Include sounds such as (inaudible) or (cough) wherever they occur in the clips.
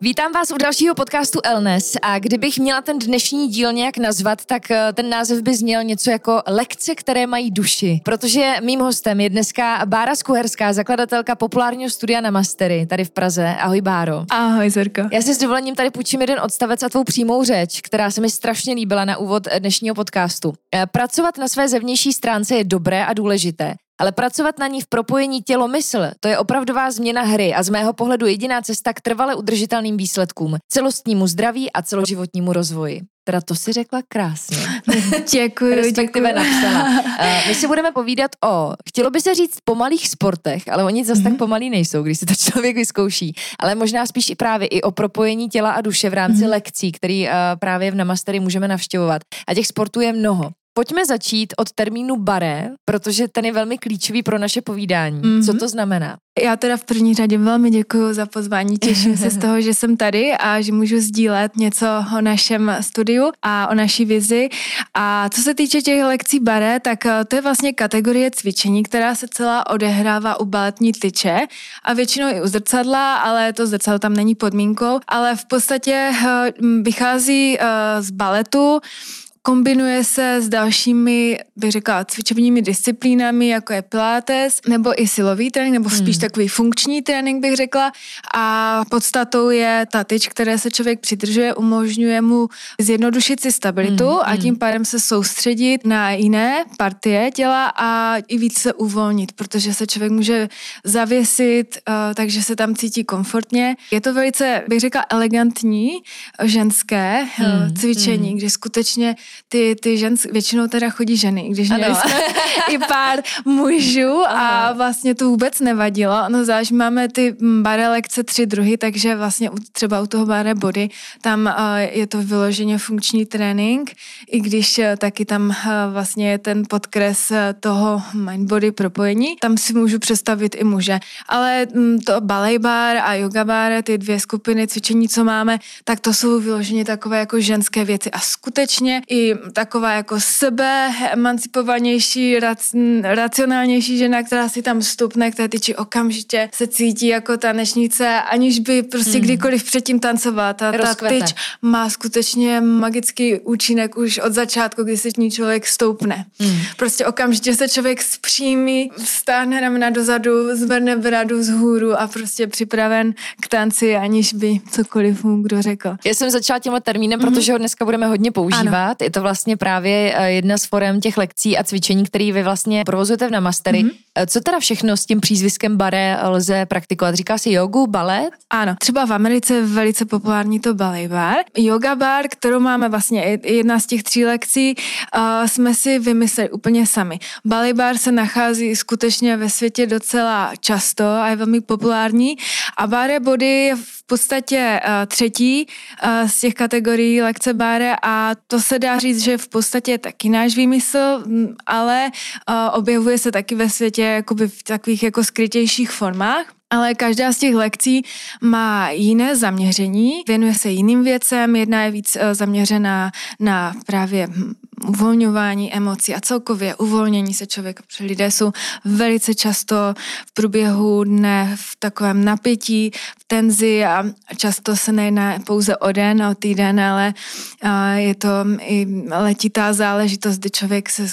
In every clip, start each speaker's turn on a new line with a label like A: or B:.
A: Vítám vás u dalšího podcastu Elnes a kdybych měla ten dnešní díl nějak nazvat, tak eh, ten název by zněl něco jako Lekce, které mají duši. Protože mým hostem je dneska Bára Skuherská, zakladatelka populárního studia na Mastery tady v Praze. Ahoj Báro.
B: Ahoj Zorko.
A: Já si s dovolením tady půjčím jeden odstavec a tvou přímou řeč, která se mi strašně líbila na úvod dnešního podcastu. Eh, pracovat na své zevnější stránce je dobré a důležité, ale pracovat na ní v propojení tělo-mysl, to je opravdová změna hry a z mého pohledu jediná cesta k trvale udržitelným výsledkům, celostnímu zdraví a celoživotnímu rozvoji. Teda to si řekla krásně. (laughs)
B: Děkuji,
A: Respektive děkuji. napsala. Uh, (laughs) my si budeme povídat o, chtělo by se říct pomalých sportech, ale oni zase mm-hmm. tak mhm. pomalí nejsou, když si to člověk vyzkouší. Ale možná spíš i právě i o propojení těla a duše v rámci mm-hmm. lekcí, který uh, právě v Namastery můžeme navštěvovat. A těch sportů je mnoho. Pojďme začít od termínu baré, protože ten je velmi klíčový pro naše povídání. Mm-hmm. Co to znamená?
B: Já teda v první řadě velmi děkuji za pozvání. Těším se z (laughs) toho, že jsem tady a že můžu sdílet něco o našem studiu a o naší vizi. A co se týče těch lekcí baré, tak eh, to je vlastně kategorie cvičení, která se celá odehrává u baletní tyče a většinou i u zrcadla, ale to zrcadlo tam není podmínkou, ale v podstatě eh, vychází eh, z baletu, Kombinuje se s dalšími, bych řekla, cvičebními disciplínami, jako je pilates, nebo i silový trénink, nebo spíš hmm. takový funkční trénink, bych řekla. A podstatou je ta tyč, které se člověk přidržuje, umožňuje mu zjednodušit si stabilitu hmm. a hmm. tím pádem se soustředit na jiné partie těla a i víc se uvolnit, protože se člověk může zavěsit, uh, takže se tam cítí komfortně. Je to velice, bych řekla, elegantní ženské uh, cvičení, hmm. kdy skutečně ty, ty žen, většinou teda chodí ženy, když měli jsme i pár mužů a vlastně to vůbec nevadilo. No záž máme ty bare lekce tři druhy, takže vlastně třeba u toho bare body, tam je to vyloženě funkční trénink, i když e, taky tam e, vlastně je ten podkres e, toho mind body propojení, tam si můžu představit i muže. Ale to ballet bar a yoga bar, ty dvě skupiny cvičení, co máme, tak to jsou vyloženě takové jako ženské věci a skutečně i taková jako sebe emancipovanější, rac, racionálnější žena, která si tam stupne k té tyči okamžitě se cítí jako tanečnice, aniž by prostě hmm. kdykoliv předtím tancovala. Ta, ta tyč má skutečně magický účinek už od začátku, kdy se ní člověk stoupne. Hmm. Prostě okamžitě se člověk zpřímí, stáhne ramena dozadu, zvrne bradu z hůru a prostě připraven k tanci, aniž by cokoliv mu kdo řekl.
A: Já jsem začala tímhle termínem, mm-hmm. protože ho dneska budeme hodně používat. Ano. Je to vlastně právě eh, jedna z forem těch lekcí a cvičení, které vy vlastně provozujete v Namastery. Mm-hmm. Co teda všechno s tím přízviskem bare lze praktikovat? Říká se jogu, balet?
B: Ano, třeba v Americe je velice populární to ballet bar. Yoga bar, kterou máme vlastně jedna z těch tří lekcí, uh, jsme si vymysleli úplně sami. Ballet bar se nachází skutečně ve světě docela často a je velmi populární a bare body je v podstatě uh, třetí uh, z těch kategorií lekce báre a to se dá říct, že v podstatě je taky náš výmysl, ale uh, objevuje se taky ve světě jakoby v takových jako skrytějších formách. Ale každá z těch lekcí má jiné zaměření, věnuje se jiným věcem, jedna je víc zaměřená na právě uvolňování emocí a celkově uvolnění se člověka, protože lidé jsou velice často v průběhu dne v takovém napětí, v tenzi a často se nejedná pouze o den, o týden, ale je to i letitá záležitost, kdy člověk se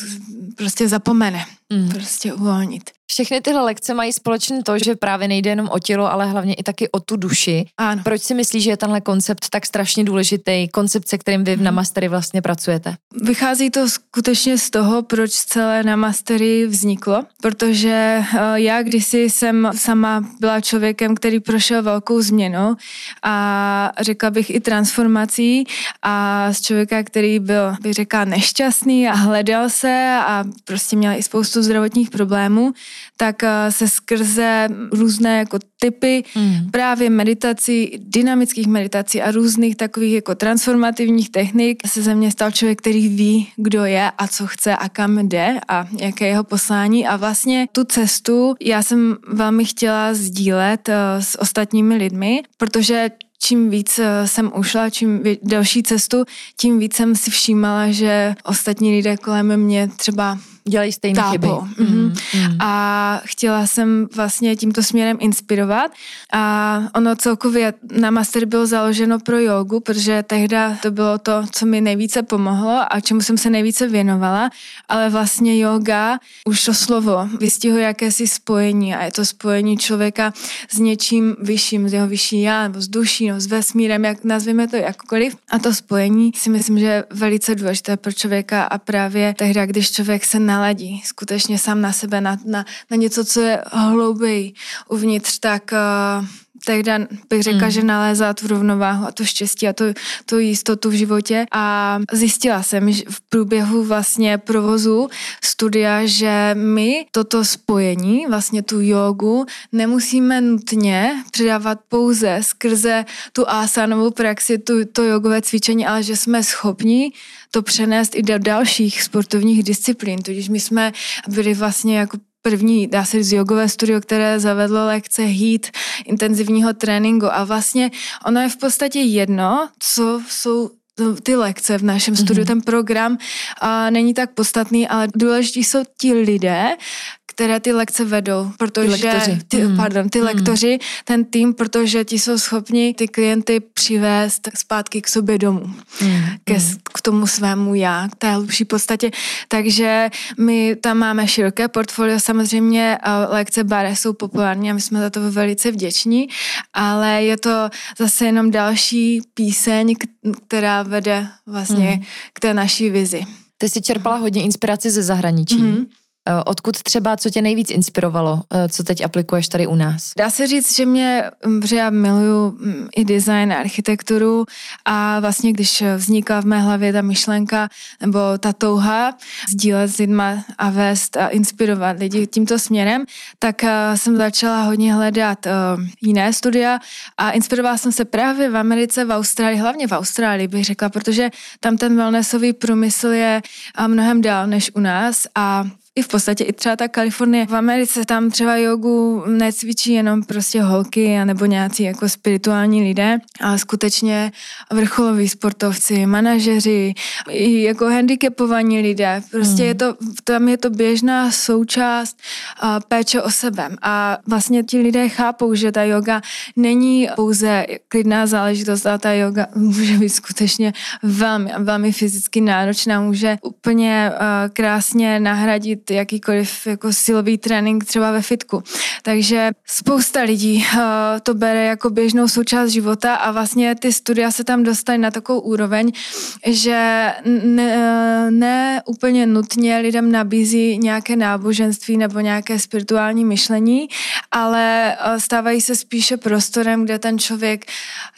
B: prostě zapomene mm. prostě uvolnit.
A: Všechny tyhle lekce mají společně to, že právě nejde jenom o tělo, ale hlavně i taky o tu duši.
B: Ano.
A: Proč si myslíš, že je tenhle koncept tak strašně důležitý, koncept, se kterým vy v mhm. Namastery vlastně pracujete?
B: Vychází to skutečně z toho, proč celé Namastery vzniklo, protože eh, já kdysi jsem sama byla člověkem, který prošel velkou změnou a řekla bych i transformací a z člověka, který byl, bych řekla, nešťastný a hledal se a prostě měl i spoustu zdravotních problémů, tak eh, se skrze různé jako typy mm. právě meditací, dynamických meditací a různých takových jako transformativních technik se ze mě stal člověk, který ví, kdo je a co chce a kam jde a jaké je jeho poslání a vlastně tu cestu já jsem velmi chtěla sdílet eh, s ostatními lidmi, protože čím víc eh, jsem ušla, čím delší cestu, tím víc jsem si všímala, že ostatní lidé kolem mě třeba
A: dělají stejné chyby.
B: Mm-hmm. Mm. A chtěla jsem vlastně tímto směrem inspirovat a ono celkově na master bylo založeno pro jogu, protože tehdy to bylo to, co mi nejvíce pomohlo a čemu jsem se nejvíce věnovala, ale vlastně yoga, už to slovo, vystihuje jakési spojení a je to spojení člověka s něčím vyšším, s jeho vyšší já, nebo s duší, no, s vesmírem, jak nazveme to jakkoliv. A to spojení si myslím, že je velice důležité pro člověka a právě tehdy, když člověk se na naladí skutečně sám na sebe, na, na, na něco, co je hlouběji uvnitř, tak uh, tehdy bych řekla, mm. že nalézá tu rovnováhu a to štěstí a tu, tu jistotu v životě a zjistila jsem že v průběhu vlastně provozu studia, že my toto spojení, vlastně tu jogu, nemusíme nutně předávat pouze skrze tu asanovou praxi, tu, to jogové cvičení, ale že jsme schopni to přenést i do dalších sportovních disciplín. Tudíž my jsme byli vlastně jako první, dá se říct, jogové studio, které zavedlo lekce HEAT, intenzivního tréninku a vlastně ono je v podstatě jedno, co jsou ty lekce v našem studiu, mm-hmm. ten program a není tak podstatný, ale důležití jsou ti lidé, které ty lekce vedou, protože ty, lektoři. ty, mm. pardon, ty mm. lektoři, ten tým, protože ti jsou schopni ty klienty přivést zpátky k sobě domů, mm. ke, hmm. k tomu svému já, k té hlubší podstatě. Takže my tam máme široké portfolio, samozřejmě lekce bare jsou populární a my jsme za to velice vděční, ale je to zase jenom další píseň, která vede vlastně mm. k té naší vizi.
A: Ty jsi čerpala hodně inspiraci ze zahraničí. Mm-hmm. Eh, odkud třeba, co tě nejvíc inspirovalo, eh, co teď aplikuješ tady u nás?
B: Dá se říct, že mě, mm, že já miluju mm, i design a architekturu a vlastně když vznikla v mé hlavě ta myšlenka nebo ta touha sdílet s lidma a vést a inspirovat lidi tímto směrem, tak eh, jsem začala hodně hledat jiné studia a inspirovala jsem se právě v Americe, v Austrálii, hlavně v Austrálii bych řekla, protože tam ten wellnessový průmysl je mnohem dál než u nás a i v podstatě i třeba ta Kalifornie. V Americe tam třeba jogu necvičí jenom prostě holky nebo nějací jako spirituální lidé, ale skutečně vrcholoví sportovci, manažeři, i jako handicapovaní lidé. Prostě mm. je to, tam je to běžná součást a péče o sebe. A vlastně ti lidé chápou, že ta yoga není pouze klidná záležitost, ale ta yoga může být skutečně velmi, velmi fyzicky náročná, může úplně uh, krásně nahradit jakýkoliv jako silový trénink třeba ve fitku. Takže spousta lidí uh, to bere jako běžnou součást života a vlastně ty studia se tam dostaly na takovou úroveň, že ne, ne úplně nutně lidem nabízí nějaké náboženství nebo nějaké spirituální myšlení, ale uh, stávají se spíše prostorem, kde ten člověk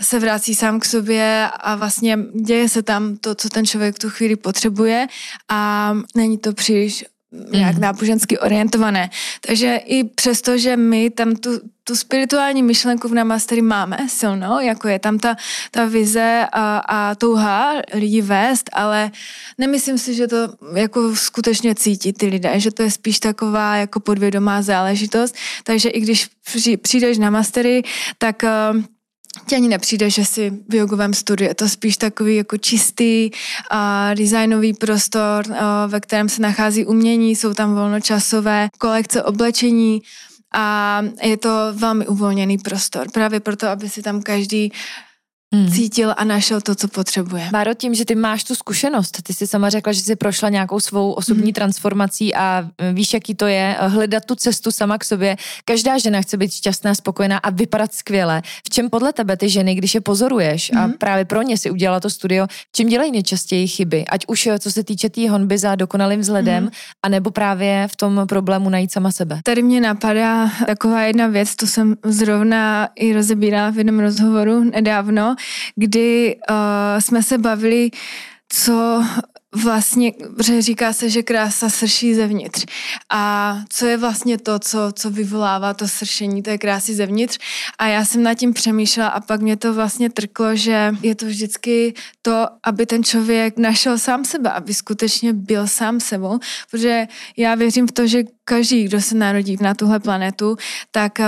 B: se vrací sám k sobě a vlastně děje se tam to, co ten člověk tu chvíli potřebuje a není to příliš nějak mm. nábožensky orientované. Takže i přesto, že my tam tu, tu spirituální myšlenku v Namastery máme silnou, jako je tam ta, ta vize a, a touha lidi vést, ale nemyslím si, že to jako skutečně cítí ty lidé, že to je spíš taková jako podvědomá záležitost. Takže i když přijdeš na mastery, tak uh, ti ani nepřijde, že si v jogovém studiu. Je to spíš takový jako čistý uh, designový prostor, uh, ve kterém se nachází umění, jsou tam volnočasové kolekce oblečení a je to velmi uvolněný prostor. Právě proto, aby si tam každý hmm. cítil a našel to, co potřebuje.
A: Báro, tím, že ty máš tu zkušenost, ty jsi sama řekla, že jsi prošla nějakou svou osobní hmm. transformací a e, víš, jaký to je, e, hledat tu cestu sama k sobě. Každá žena chce být šťastná, spokojená a vypadat skvěle. V čem podle tebe ty ženy, když je pozoruješ hmm. a právě pro ně si udělala to studio, v čem dělají nejčastěji chyby? Ať už e, co se týče té tý honby za dokonalým vzhledem, hmm. anebo právě v tom problému najít sama sebe.
B: Tady mě napadá taková jedna věc, to jsem zrovna i rozebírala v jednom rozhovoru nedávno, kdy uh, jsme se bavili, co vlastně, protože říká se, že krása srší zevnitř. A co je vlastně to, co, co vyvolává to sršení té krásy zevnitř? A já jsem nad tím přemýšlela a pak mě to vlastně trklo, že je to vždycky to, aby ten člověk našel sám sebe, aby skutečně byl sám sebou, protože já věřím v to, že každý, kdo se narodí na tuhle planetu, tak eh,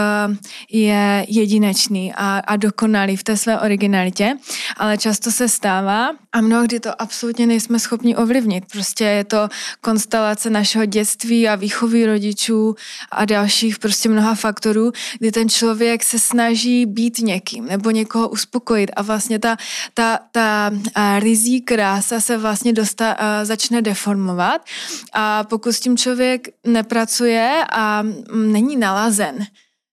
B: je jedinečný a, a dokonalý v té své originalitě, ale často se stává a mnohdy to absolutně nejsme schopni ovlivnit. Prostě je to konstelace našeho dětství a výchovy rodičů a dalších prostě mnoha faktorů, kdy ten člověk se snaží být někým nebo někoho uspokojit a vlastně ta, ta, ta rizí krása se vlastně dosta, začne deformovat a pokud s tím člověk nepracuje a není nalazen,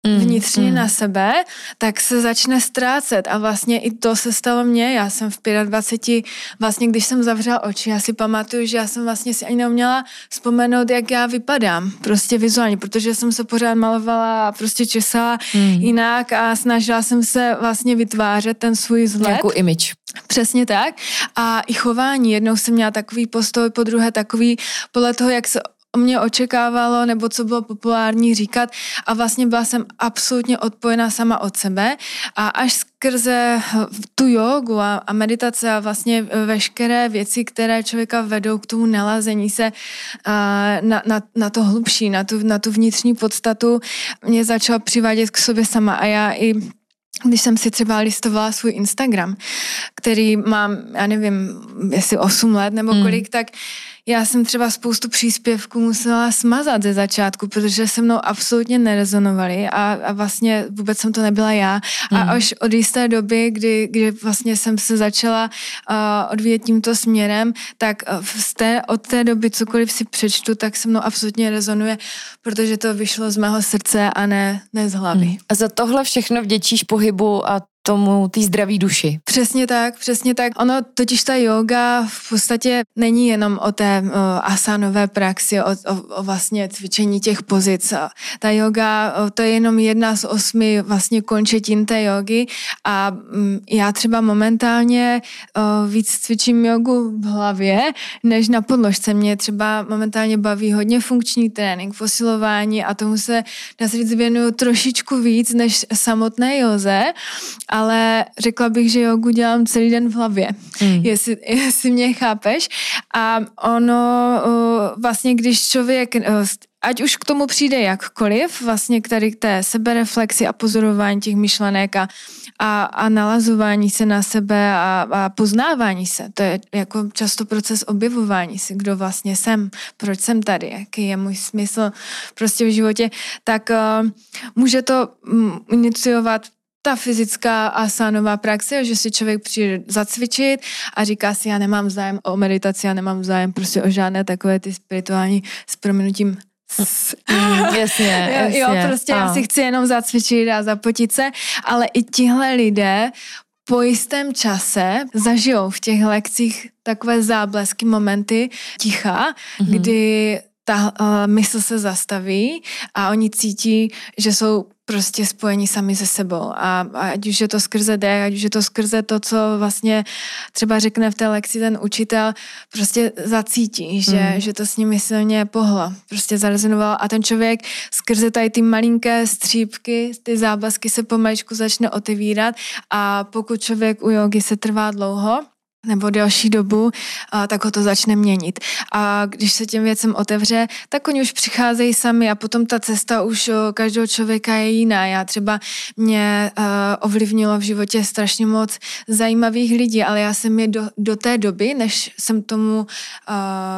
B: Mm, vnitřně mm. na sebe, tak se začne ztrácet a vlastně i to se stalo mně, já jsem v 25, vlastně když jsem zavřela oči, já si pamatuju, že já jsem vlastně si ani neuměla vzpomenout, jak já vypadám, prostě vizuálně, protože jsem se pořád malovala a prostě česala mm. jinak a snažila jsem se vlastně vytvářet ten svůj vzhled.
A: Nějakou image.
B: Přesně tak. A i chování. Jednou jsem měla takový postoj, po druhé takový, podle toho, jak se mě očekávalo, nebo co bylo populární říkat a vlastně byla jsem absolutně odpojená sama od sebe a až skrze tu jogu a, a meditace a vlastně veškeré věci, které člověka vedou k tomu nalazení se na, na, na to hlubší, na tu, na tu vnitřní podstatu, mě začala přivádět k sobě sama a já i když jsem si třeba listovala svůj Instagram, který mám, já nevím, jestli 8 let nebo hmm. kolik, mm. tak já jsem třeba spoustu příspěvků musela smazat ze začátku, protože se mnou absolutně nerezonovali a, a vlastně vůbec jsem to nebyla já. Mm. A hmm. až od jisté doby, kdy, kdy vlastně jsem se začala uh, odvíjet tímto směrem, tak z té, od té doby cokoliv si přečtu, tak se mnou absolutně rezonuje, protože to vyšlo z mého srdce a ne, ne z hlavy. Mm.
A: A za tohle všechno vděčíš pohybu a tomu, té zdraví duši.
B: Přesně tak, přesně tak. Ono totiž ta yoga v podstatě není jenom o té o, asanové praxi, o, o, o vlastně cvičení těch pozic. Ta yoga, o, to je jenom jedna z osmi vlastně končetin té jogy a m, mm, já třeba momentálně o, víc cvičím jogu v hlavě, než na podložce. Mě třeba momentálně baví hodně funkční trénink, posilování a tomu se, dá se říct, věnuju trošičku víc než samotné joze ale řekla bych, že jogu dělám celý den v hlavě, mm. jestli, (laughs) jestli mě chápeš. A ono vlastně, když člověk ať už k tomu přijde jakkoliv, vlastně k tady k té sebereflexi a pozorování těch myšlenek a, a, a nalazování se na sebe a, a poznávání se. To je jako často proces objevování si, kdo vlastně jsem, proč jsem tady, jaký je můj smysl prostě v životě, tak uh, může to um, iniciovat ta fyzická asanová praxe, že si člověk přijde zacvičit a říká si, já nemám zájem o meditaci, já nemám zájem prostě o žádné takové ty spirituální s proměnutím
A: Mm, jasně, (laughs) jasně.
B: Jo, prostě a. já si chci jenom zacvičit a zapotit se, ale i tihle lidé po jistém čase zažijou v těch lekcích takové záblesky, momenty ticha, mm-hmm. kdy ta uh, mysl se zastaví a oni cítí, že jsou prostě spojení sami se sebou. A, a ať už je to skrze dech, ať už je to skrze to, co vlastně třeba řekne v té lekci ten učitel, prostě zacítí, že, mm. že to s nimi silně pohlo, prostě zarezonovalo a ten člověk skrze tady ty malinké střípky, ty záblasky se pomaličku začne otevírat a pokud člověk u jogy se trvá dlouho, nebo delší dobu, a tak ho to začne měnit. A když se těm věcem otevře, tak oni už přicházejí sami a potom ta cesta už každého člověka je jiná. Já třeba mě uh, ovlivnilo v životě strašně moc zajímavých lidí, ale já jsem je do, do té doby, než jsem tomu uh,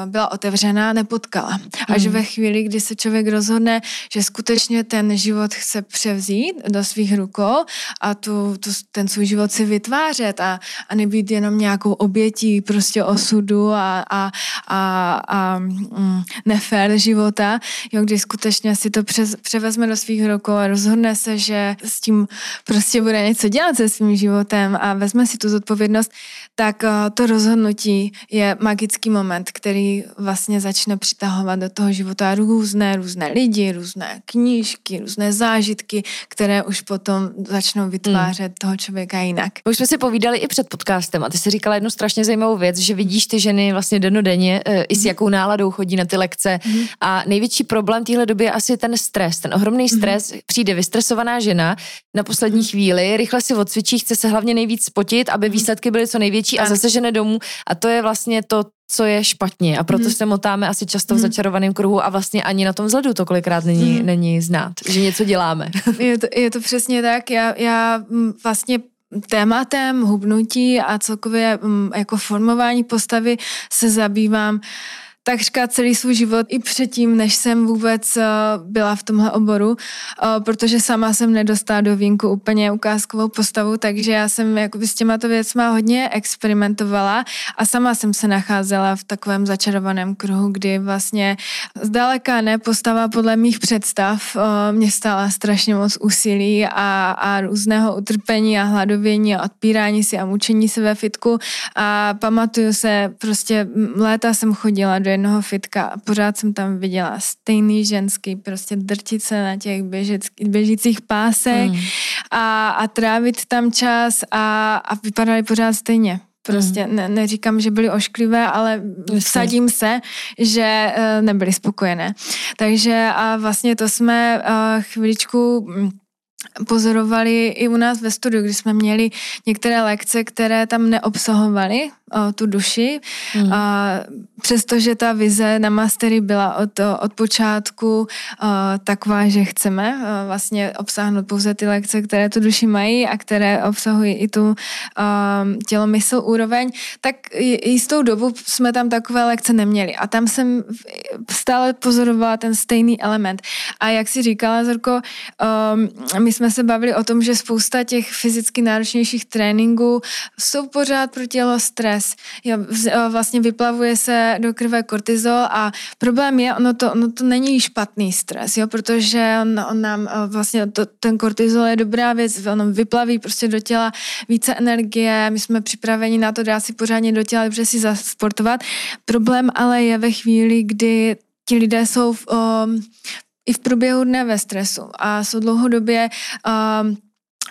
B: byla otevřená, nepotkala. Až mm. ve chvíli, kdy se člověk rozhodne, že skutečně ten život chce převzít do svých rukou a tu, tu, ten svůj život si vytvářet a, a nebýt jenom nějakou obětí prostě osudu a, a, a, a mm, nefér života, jo, když skutečně si to přes, převezme do svých rukou a rozhodne se, že s tím prostě bude něco dělat se svým životem a vezme si tu zodpovědnost, tak uh, to rozhodnutí je magický moment, který vlastně začne přitahovat do toho života různé, různé lidi, různé knížky, různé zážitky, které už potom začnou vytvářet hmm. toho člověka jinak.
A: Už jsme si povídali i před podcastem a ty si říkala jednu strašně zajímavou věc, že vidíš ty ženy vlastně denodenně uh, i s mhm. jakou náladou chodí na ty lekce hmm. a největší problém téhle doby je asi ten stres, ten ohromný mhm. stres. Hmm. Přijde vystresovaná žena na poslední mhm. chvíli, rychle si odcvičí, chce se hlavně nejvíc spotit, aby výsledky byly co největší a zase žene domů a to je vlastně to, co je špatně a proto hmm. se motáme asi často v začarovaném kruhu a vlastně ani na tom vzhledu to kolikrát není, hmm. není znát, že něco děláme.
B: Je to, je to přesně tak, já, já vlastně tématem hubnutí a celkově jako formování postavy se zabývám takřka celý svůj život i předtím, než jsem vůbec uh, byla v tomhle oboru, uh, protože sama jsem nedostala do vínku úplně ukázkovou postavu, takže já jsem jakoby s těmato věcma hodně experimentovala a sama jsem se nacházela v takovém začarovaném kruhu, kdy vlastně zdaleka ne postava podle mých představ uh, mě stála strašně moc úsilí a, a různého utrpení a hladovění a odpírání si a mučení se ve fitku a pamatuju se, prostě léta jsem chodila do jednoho fitka a pořád jsem tam viděla stejný ženský, prostě drtit se na těch běžických, běžících pásech mm. a, a trávit tam čas a, a vypadali pořád stejně. Prostě mm. ne, neříkám, že byly ošklivé, ale vsadím se, že uh, nebyly spokojené. Takže a vlastně to jsme uh, chviličku mm, pozorovali i u nás ve studiu, kdy jsme měli některé lekce, které tam neobsahovaly tu duši. Mm. A přestože ta vize na mastery byla od, od počátku o, taková, že chceme o, vlastně obsáhnout pouze ty lekce, které tu duši mají a které obsahují i tu o, tělo, mysl, úroveň, tak jistou dobu jsme tam takové lekce neměli. A tam jsem stále pozorovala ten stejný element. A jak si říkala, Zorko, o, my jsme se bavili o tom, že spousta těch fyzicky náročnějších tréninků jsou pořád pro tělo stres. Jo, vlastně vyplavuje se do krve kortizol a problém je, ono to, ono to není špatný stres, jo, protože on, on nám vlastně to, ten kortizol je dobrá věc, on vyplaví prostě do těla více energie, my jsme připraveni na to dát si pořádně do těla, dobře si zasportovat. Problém ale je ve chvíli, kdy ti lidé jsou v, um, i v průběhu dne ve stresu a jsou dlouhodobě um,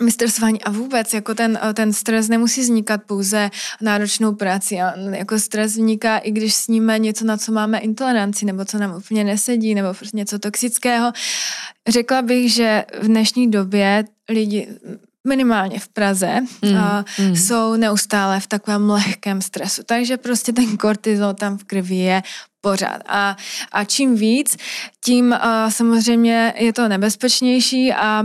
B: mistrování a vůbec jako ten, ten stres nemusí vznikat pouze náročnou práci. A jako stres vzniká, i když sníme něco, na co máme intoleranci, nebo co nám úplně nesedí, nebo prostě něco toxického. Řekla bych, že v dnešní době lidi minimálně v Praze, mm, a mm. jsou neustále v takovém lehkém stresu. Takže prostě ten kortizol tam v krvi je pořád. A, a čím víc, tím a samozřejmě je to nebezpečnější a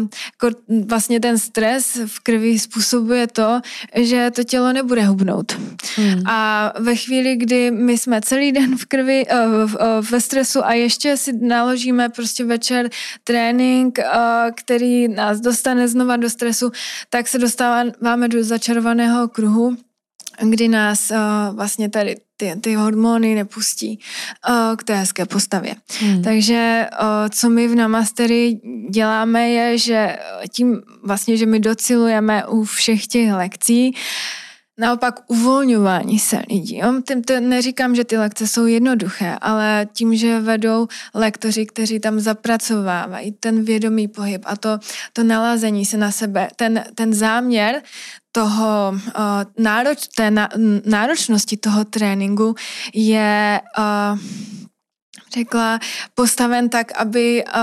B: vlastně ten stres v krvi způsobuje to, že to tělo nebude hubnout. Hmm. A ve chvíli, kdy my jsme celý den v krvi, eh, eh, ve stresu a ještě si naložíme prostě večer trénink, eh, který nás dostane znova do stresu, tak se dostáváme do začarovaného kruhu, kdy nás vlastně tady ty, ty hormony nepustí uh, k té hezké postavě. Hmm. Takže uh, co my v Namastery děláme je, že tím vlastně, že my docilujeme u všech těch lekcí, naopak uvolňování se lidí. Jo? Tím to neříkám, že ty lekce jsou jednoduché, ale tím, že vedou lektoři, kteří tam zapracovávají ten vědomý pohyb a to, to nalazení se na sebe, ten, ten záměr toho uh, nároč, té na, náročnosti toho tréninku je uh, řekla postaven tak, aby uh,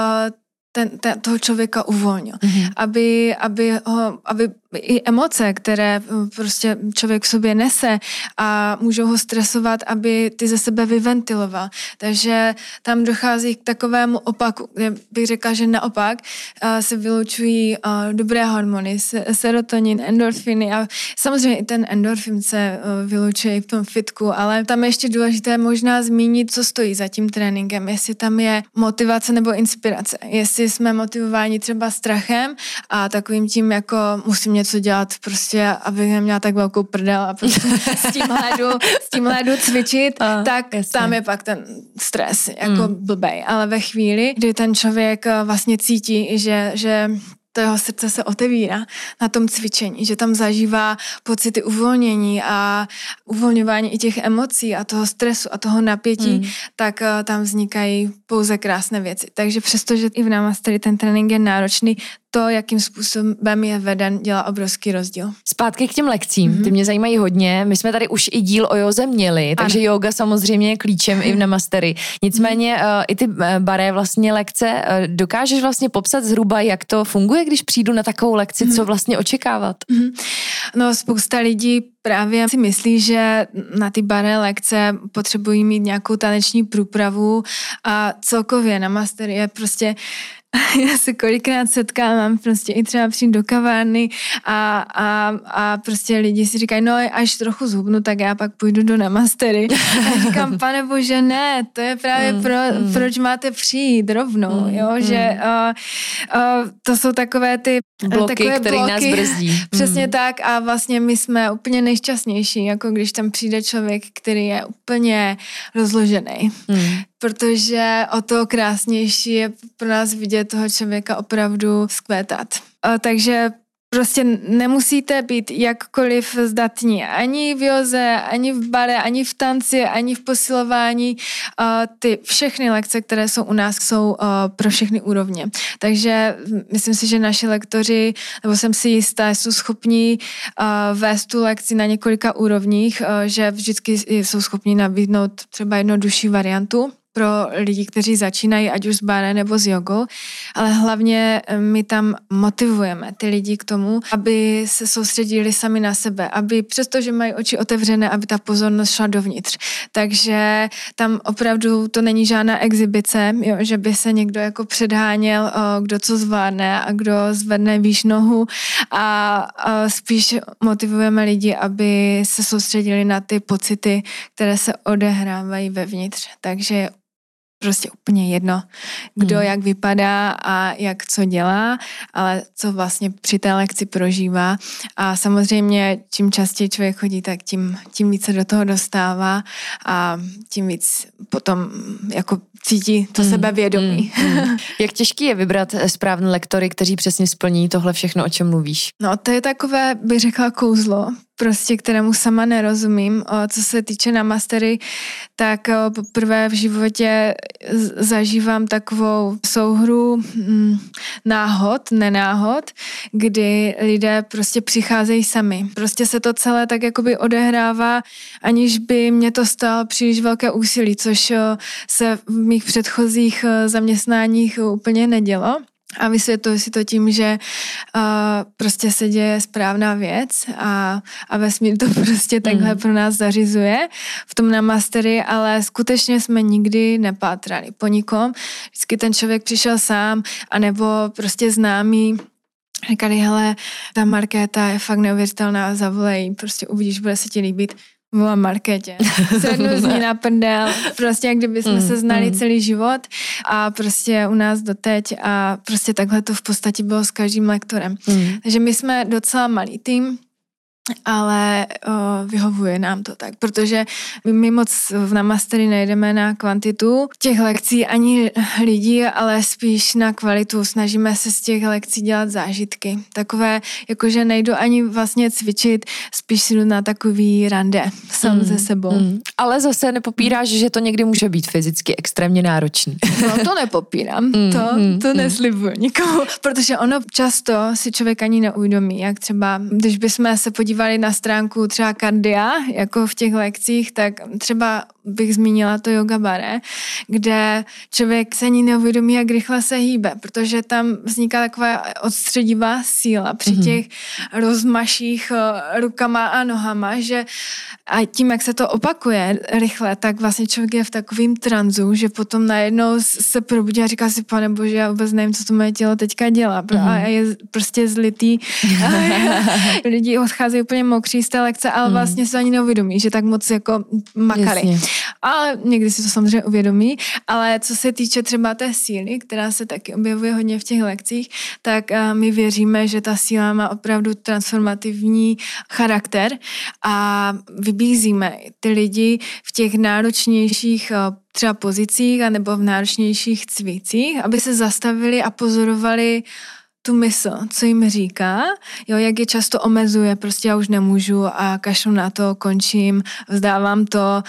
B: ten, ten, toho člověka uvolnil. Mm-hmm. Aby, aby, ho, aby i emoce, které prostě člověk v sobě nese a můžou ho stresovat, aby ty ze sebe vyventiloval. Takže tam dochází k takovému opaku, kde bych řekla, že naopak se vylučují dobré hormony, serotonin, endorfiny a samozřejmě i ten endorfin se vylučuje v tom fitku, ale tam je ještě důležité možná zmínit, co stojí za tím tréninkem, jestli tam je motivace nebo inspirace, jestli jsme motivováni třeba strachem a takovým tím jako musím něco dělat prostě, aby neměla tak velkou prdel a prostě s tímhle jdu, s tímhle jdu cvičit, (laughs) a, tak jasně. tam je pak ten stres jako mm. blbej. Ale ve chvíli, kdy ten člověk eh, vlastně cítí, že, že to jeho srdce se otevírá na tom cvičení, že tam zažívá pocity uvolnění a uvolňování i těch emocí a toho stresu a toho napětí, mm. tak uh, tam vznikají pouze krásné věci. Takže přestože i v nás tady ten trénink je náročný, to, jakým způsobem je veden, dělá obrovský rozdíl.
A: Zpátky k těm lekcím, mm-hmm. ty mě zajímají hodně. My jsme tady už i díl o józe měli, takže ano. yoga samozřejmě je klíčem i v namastery. Nicméně uh, i ty eh, baré vlastně lekce, uh, dokážeš vlastně popsat zhruba, jak to funguje, když přijdu na takovou lekci, mm-hmm. co vlastně očekávat? Mm-hmm.
B: No spousta lidí právě si myslí, že na ty baré lekce potřebují mít nějakou taneční průpravu a celkově na master je prostě (laughs) já se kolikrát setkávám prostě i třeba přijít do kavárny a, a, a prostě lidi si říkají, no až trochu zhubnu, tak já pak půjdu do namastery. A říkám, (laughs) pane bože, ne, to je právě mm, pro, mm. proč máte přijít rovnou, mm, jo, mm. že uh, uh, to jsou takové ty
A: bloky, takové které bloky, nás brzdí. (laughs)
B: Přesně mm. tak a vlastně my jsme úplně nejšťastnější, jako když tam přijde člověk, který je úplně rozložený. Mm protože o to krásnější je pro nás vidět toho člověka opravdu skvétat. Takže Prostě nemusíte být jakkoliv zdatní ani v joze, ani v bare, ani v tanci, ani v posilování. Ty všechny lekce, které jsou u nás, jsou pro všechny úrovně. Takže myslím si, že naši lektoři, nebo jsem si jistá, jsou schopní vést tu lekci na několika úrovních, že vždycky jsou schopni nabídnout třeba jednodušší variantu pro lidi, kteří začínají, ať už s bare nebo s jogou, ale hlavně eh, my tam motivujeme ty lidi k tomu, aby se soustředili sami na sebe, aby přestože mají oči otevřené, aby ta pozornost šla dovnitř. Takže tam opravdu to není žádná exibice, jo, že by se někdo jako předháněl, o, kdo co zvládne a kdo zvedne výš nohu a, a spíš motivujeme lidi, aby se soustředili na ty pocity, které se odehrávají vevnitř. Takže prostě úplně jedno, kdo hmm. jak vypadá a jak co dělá, ale co vlastně při té lekci prožívá. A samozřejmě, čím častěji člověk chodí, tak tím, tím více do toho dostává a tím víc potom jako cítí to hmm. sebevědomí. Hmm. Hmm. (laughs)
A: Jak těžký je vybrat správné lektory, kteří přesně splní tohle všechno, o čem mluvíš?
B: No, to je takové, bych řekla, kouzlo, prostě kterému sama nerozumím. Co se týče na mastery, tak poprvé v životě zažívám takovou souhru hm, náhod, nenáhod, kdy lidé prostě přicházejí sami. Prostě se to celé tak jakoby odehrává, aniž by mě to stalo příliš velké úsilí, což se v mých předchozích zaměstnáních úplně nedělo. A vysvětluji si to tím, že uh, prostě se děje správná věc a, a vesmír to (laughs) prostě takhle mm. pro nás zařizuje v tom na mastery, ale skutečně jsme nikdy nepátrali po nikom. Vždycky ten člověk přišel sám, anebo prostě známý říkali, hele, ta Markéta je fakt neuvěřitelná, zavolej, prostě uvidíš, bude se ti líbit volám Markétě. (laughs) Sednu z ní na prdel, prostě jak kdyby jsme mm, se znali mm. celý život a prostě u nás doteď a prostě takhle to v podstatě bylo s každým lektorem. Mm. Takže my jsme docela malý tým, ale o, vyhovuje nám to tak, protože my moc v namastery nejdeme na kvantitu těch lekcí ani lidí, ale spíš na kvalitu. Snažíme se z těch lekcí dělat zážitky. Takové, jakože nejdu ani vlastně cvičit, spíš si jdu na takový rande sám mm, se sebou. Mm.
A: Ale zase nepopíráš, že to někdy může být fyzicky extrémně náročný.
B: No to nepopírám, (laughs) mm, to, mm, to mm. neslibuju nikomu, protože ono často si člověk ani neuvědomí, jak třeba, když bychom se podívali podívali na stránku třeba kardia, jako v těch lekcích, tak třeba bych zmínila to yoga bare, kde člověk se ani neuvědomí, jak rychle se hýbe, protože tam vzniká taková odstředivá síla při mhm. těch mm-hmm. rozmaších eh, rukama a nohama, že a tím, jak se to opakuje rychle, tak vlastně člověk je v takovém tranzu, že potom najednou se probudí a říká si, pane bože, já vůbec nevím, co to moje tělo teďka dělá. Mm-hmm. A je prostě zlitý. (laughs) Lidi odcházejí úplně mokří z té lekce, ale mm. vlastně se ani neuvědomí, že tak moc jako makali. Jasně. Ale někdy si to samozřejmě uvědomí. Ale co se týče třeba té síly, která se taky objevuje hodně v těch lekcích, tak my věříme, že ta síla má opravdu transformativní charakter a vybízíme ty lidi v těch náročnějších třeba pozicích anebo v náročnějších cvících, aby se zastavili a pozorovali tu mysl, co jim říká, jo, jak je často omezuje, prostě já už nemůžu a kašlu na to, končím, vzdávám to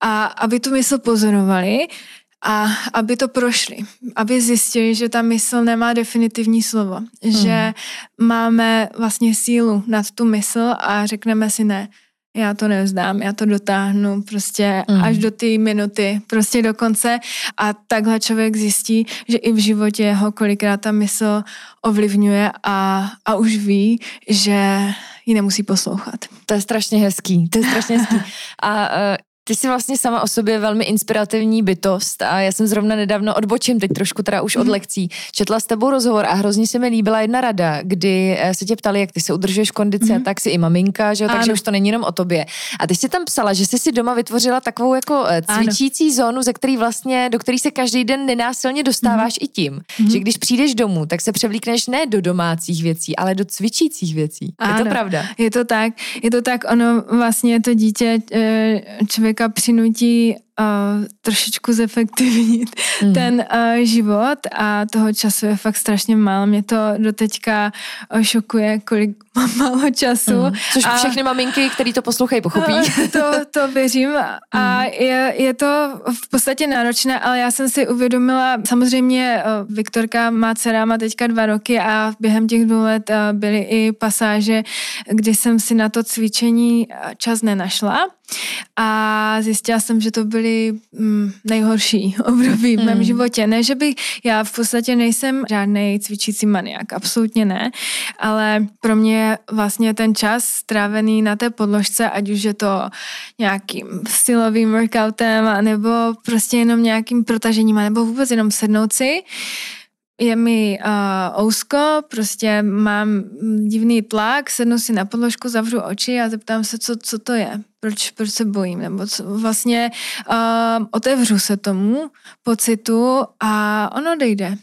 B: a aby tu mysl pozorovali a aby to prošli, aby zjistili, že ta mysl nemá definitivní slovo, hmm. že máme vlastně sílu nad tu mysl a řekneme si ne, já to nevzdám, já to dotáhnu prostě mm. až do té minuty, prostě do konce a takhle člověk zjistí, že i v životě ho kolikrát ta mysl ovlivňuje a, a už ví, že ji nemusí poslouchat.
A: To je strašně hezký, to je strašně hezký. (laughs) A uh, ty jsi vlastně sama o sobě velmi inspirativní bytost a já jsem zrovna nedávno odbočím, teď trošku teda už od mhm. lekcí, četla s tebou rozhovor a hrozně se mi líbila jedna rada, kdy eh, se tě ptali, jak ty se udržuješ kondice, mm-hmm. tak si i maminka, že jo, takže už to není jenom o tobě. A ty jsi tam psala, že jsi si doma vytvořila takovou jako eh, cvičící ano. zónu, ze který vlastně, do který se každý den nenásilně dostáváš mm-hmm. i tím, mm-hmm. že když přijdeš domů, tak se převlíkneš ne do domácích věcí, ale do cvičících věcí. Ano. Je to pravda?
B: Je to tak, je to tak, ono vlastně to dítě eh, člověk člověka přinutí uh, trošičku zefektivnit mm. ten uh, život a toho času je fakt strašně málo. Mě to doteďka uh, šokuje, kolik (laughs) mám málo času. Mm.
A: Což a, všechny maminky, které to poslouchají, pochopí. Uh,
B: to, to věřím a (laughs) mm. je, je to v podstatě náročné, ale já jsem si uvědomila, samozřejmě uh, Viktorka má dcera, má teďka dva roky a během těch dvou let uh, byly i pasáže, kdy jsem si na to cvičení čas nenašla a zjistila jsem, že to byly mm, nejhorší (laughs) období v mém mm. životě. Ne, že bych, já v podstatě nejsem žádný cvičící maniak, absolutně ne, ale pro mě vlastně ten čas strávený na té podložce, ať už je to nějakým stylovým workoutem, nebo prostě jenom nějakým protažením, nebo vůbec jenom sednout si, je mi uh, ousko, prostě mám divný tlak, sednu si na podložku, zavřu oči a zeptám se, co, co to je, proč, proč se bojím, nebo co, vlastně uh, otevřu se tomu pocitu a ono odejde.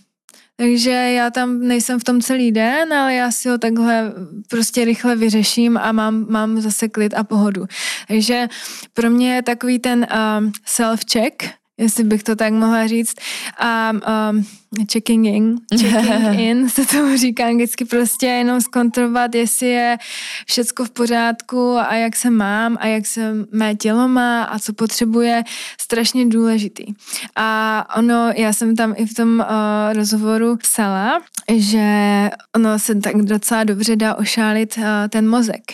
B: Takže já tam nejsem v tom celý den, ale já si ho takhle prostě rychle vyřeším a mám, mám zase klid a pohodu. Takže pro mě je takový ten um, self-check, jestli bych to tak mohla říct, a um, checking in, checking (laughs) in se tomu říká anglicky, prostě jenom zkontrolovat, jestli je všecko v pořádku a jak se mám a jak se mé tělo má a co potřebuje, strašně důležitý. A ono, já jsem tam i v tom uh, rozhovoru psala, že ono se tak docela dobře dá ošálit uh, ten mozek,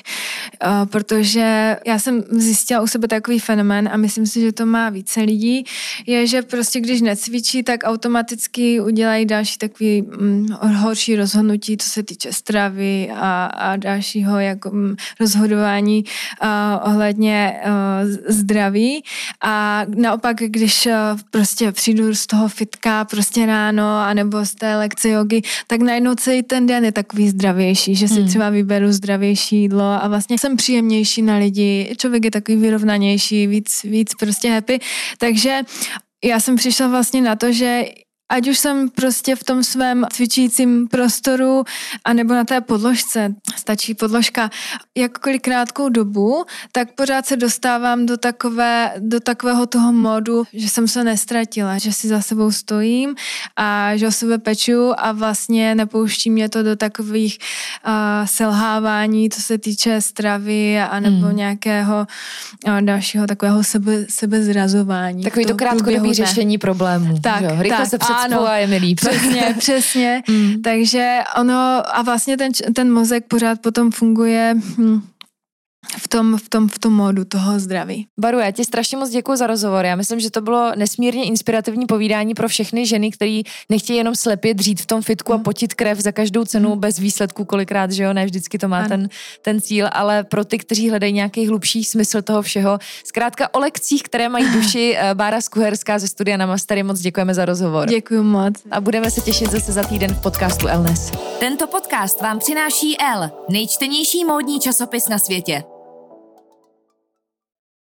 B: protože já jsem zjistila u sebe takový fenomén a myslím si, že to má více lidí, je, že prostě když necvičí, tak automaticky udělají další takový mm, horší rozhodnutí, co se týče stravy a, a dalšího jako, mm, rozhodování uh, ohledně uh, zdraví. A naopak, když uh, prostě přijdu z toho fitka prostě ráno, anebo z té lekce jogy, tak najednou celý ten den je takový zdravější, že si hmm. třeba vyberu zdravější jídlo a vlastně jsem příjemnější na lidi, člověk je takový vyrovnanější, víc, víc prostě happy. Takže já jsem přišla vlastně na to, že ať už jsem prostě v tom svém cvičícím prostoru, anebo na té podložce, stačí podložka, jakkoliv krátkou dobu, tak pořád se dostávám do, takové, do takového toho modu, že jsem se nestratila, že si za sebou stojím a že o sebe peču a vlastně nepouští mě to do takových uh, selhávání, co se týče stravy a nebo mm. nějakého uh, dalšího takového sebe, sebezrazování.
A: Takový to, krátkodobý řešení problémů. Tak, Rychle tak, se ano, a je mi líp.
B: Přesně, (laughs) přesně. Mm. Takže ono a vlastně ten, ten mozek pořád potom funguje hm, v tom, v tom, v tom módu toho zdraví.
A: Baru, já ti strašně moc děkuji za rozhovor. Já myslím, že to bylo nesmírně inspirativní povídání pro všechny ženy, které nechtějí jenom slepě dřít v tom fitku a mhm. potit krev za každou cenu mm. bez výsledků kolikrát, že jo, ne vždycky to má ten, ten cíl, ale pro ty, kteří hledají nějaký hlubší smysl toho všeho. Zkrátka o lekcích, které mají (laughs) duši, eh, Bára Skuherská ze studia Namastery, moc děkujeme za rozhovor.
B: Děkuji moc.
A: A budeme se těšit zase za týden v podcastu Elnes. Tento podcast vám přináší L, nejčtenější módní časopis na světě.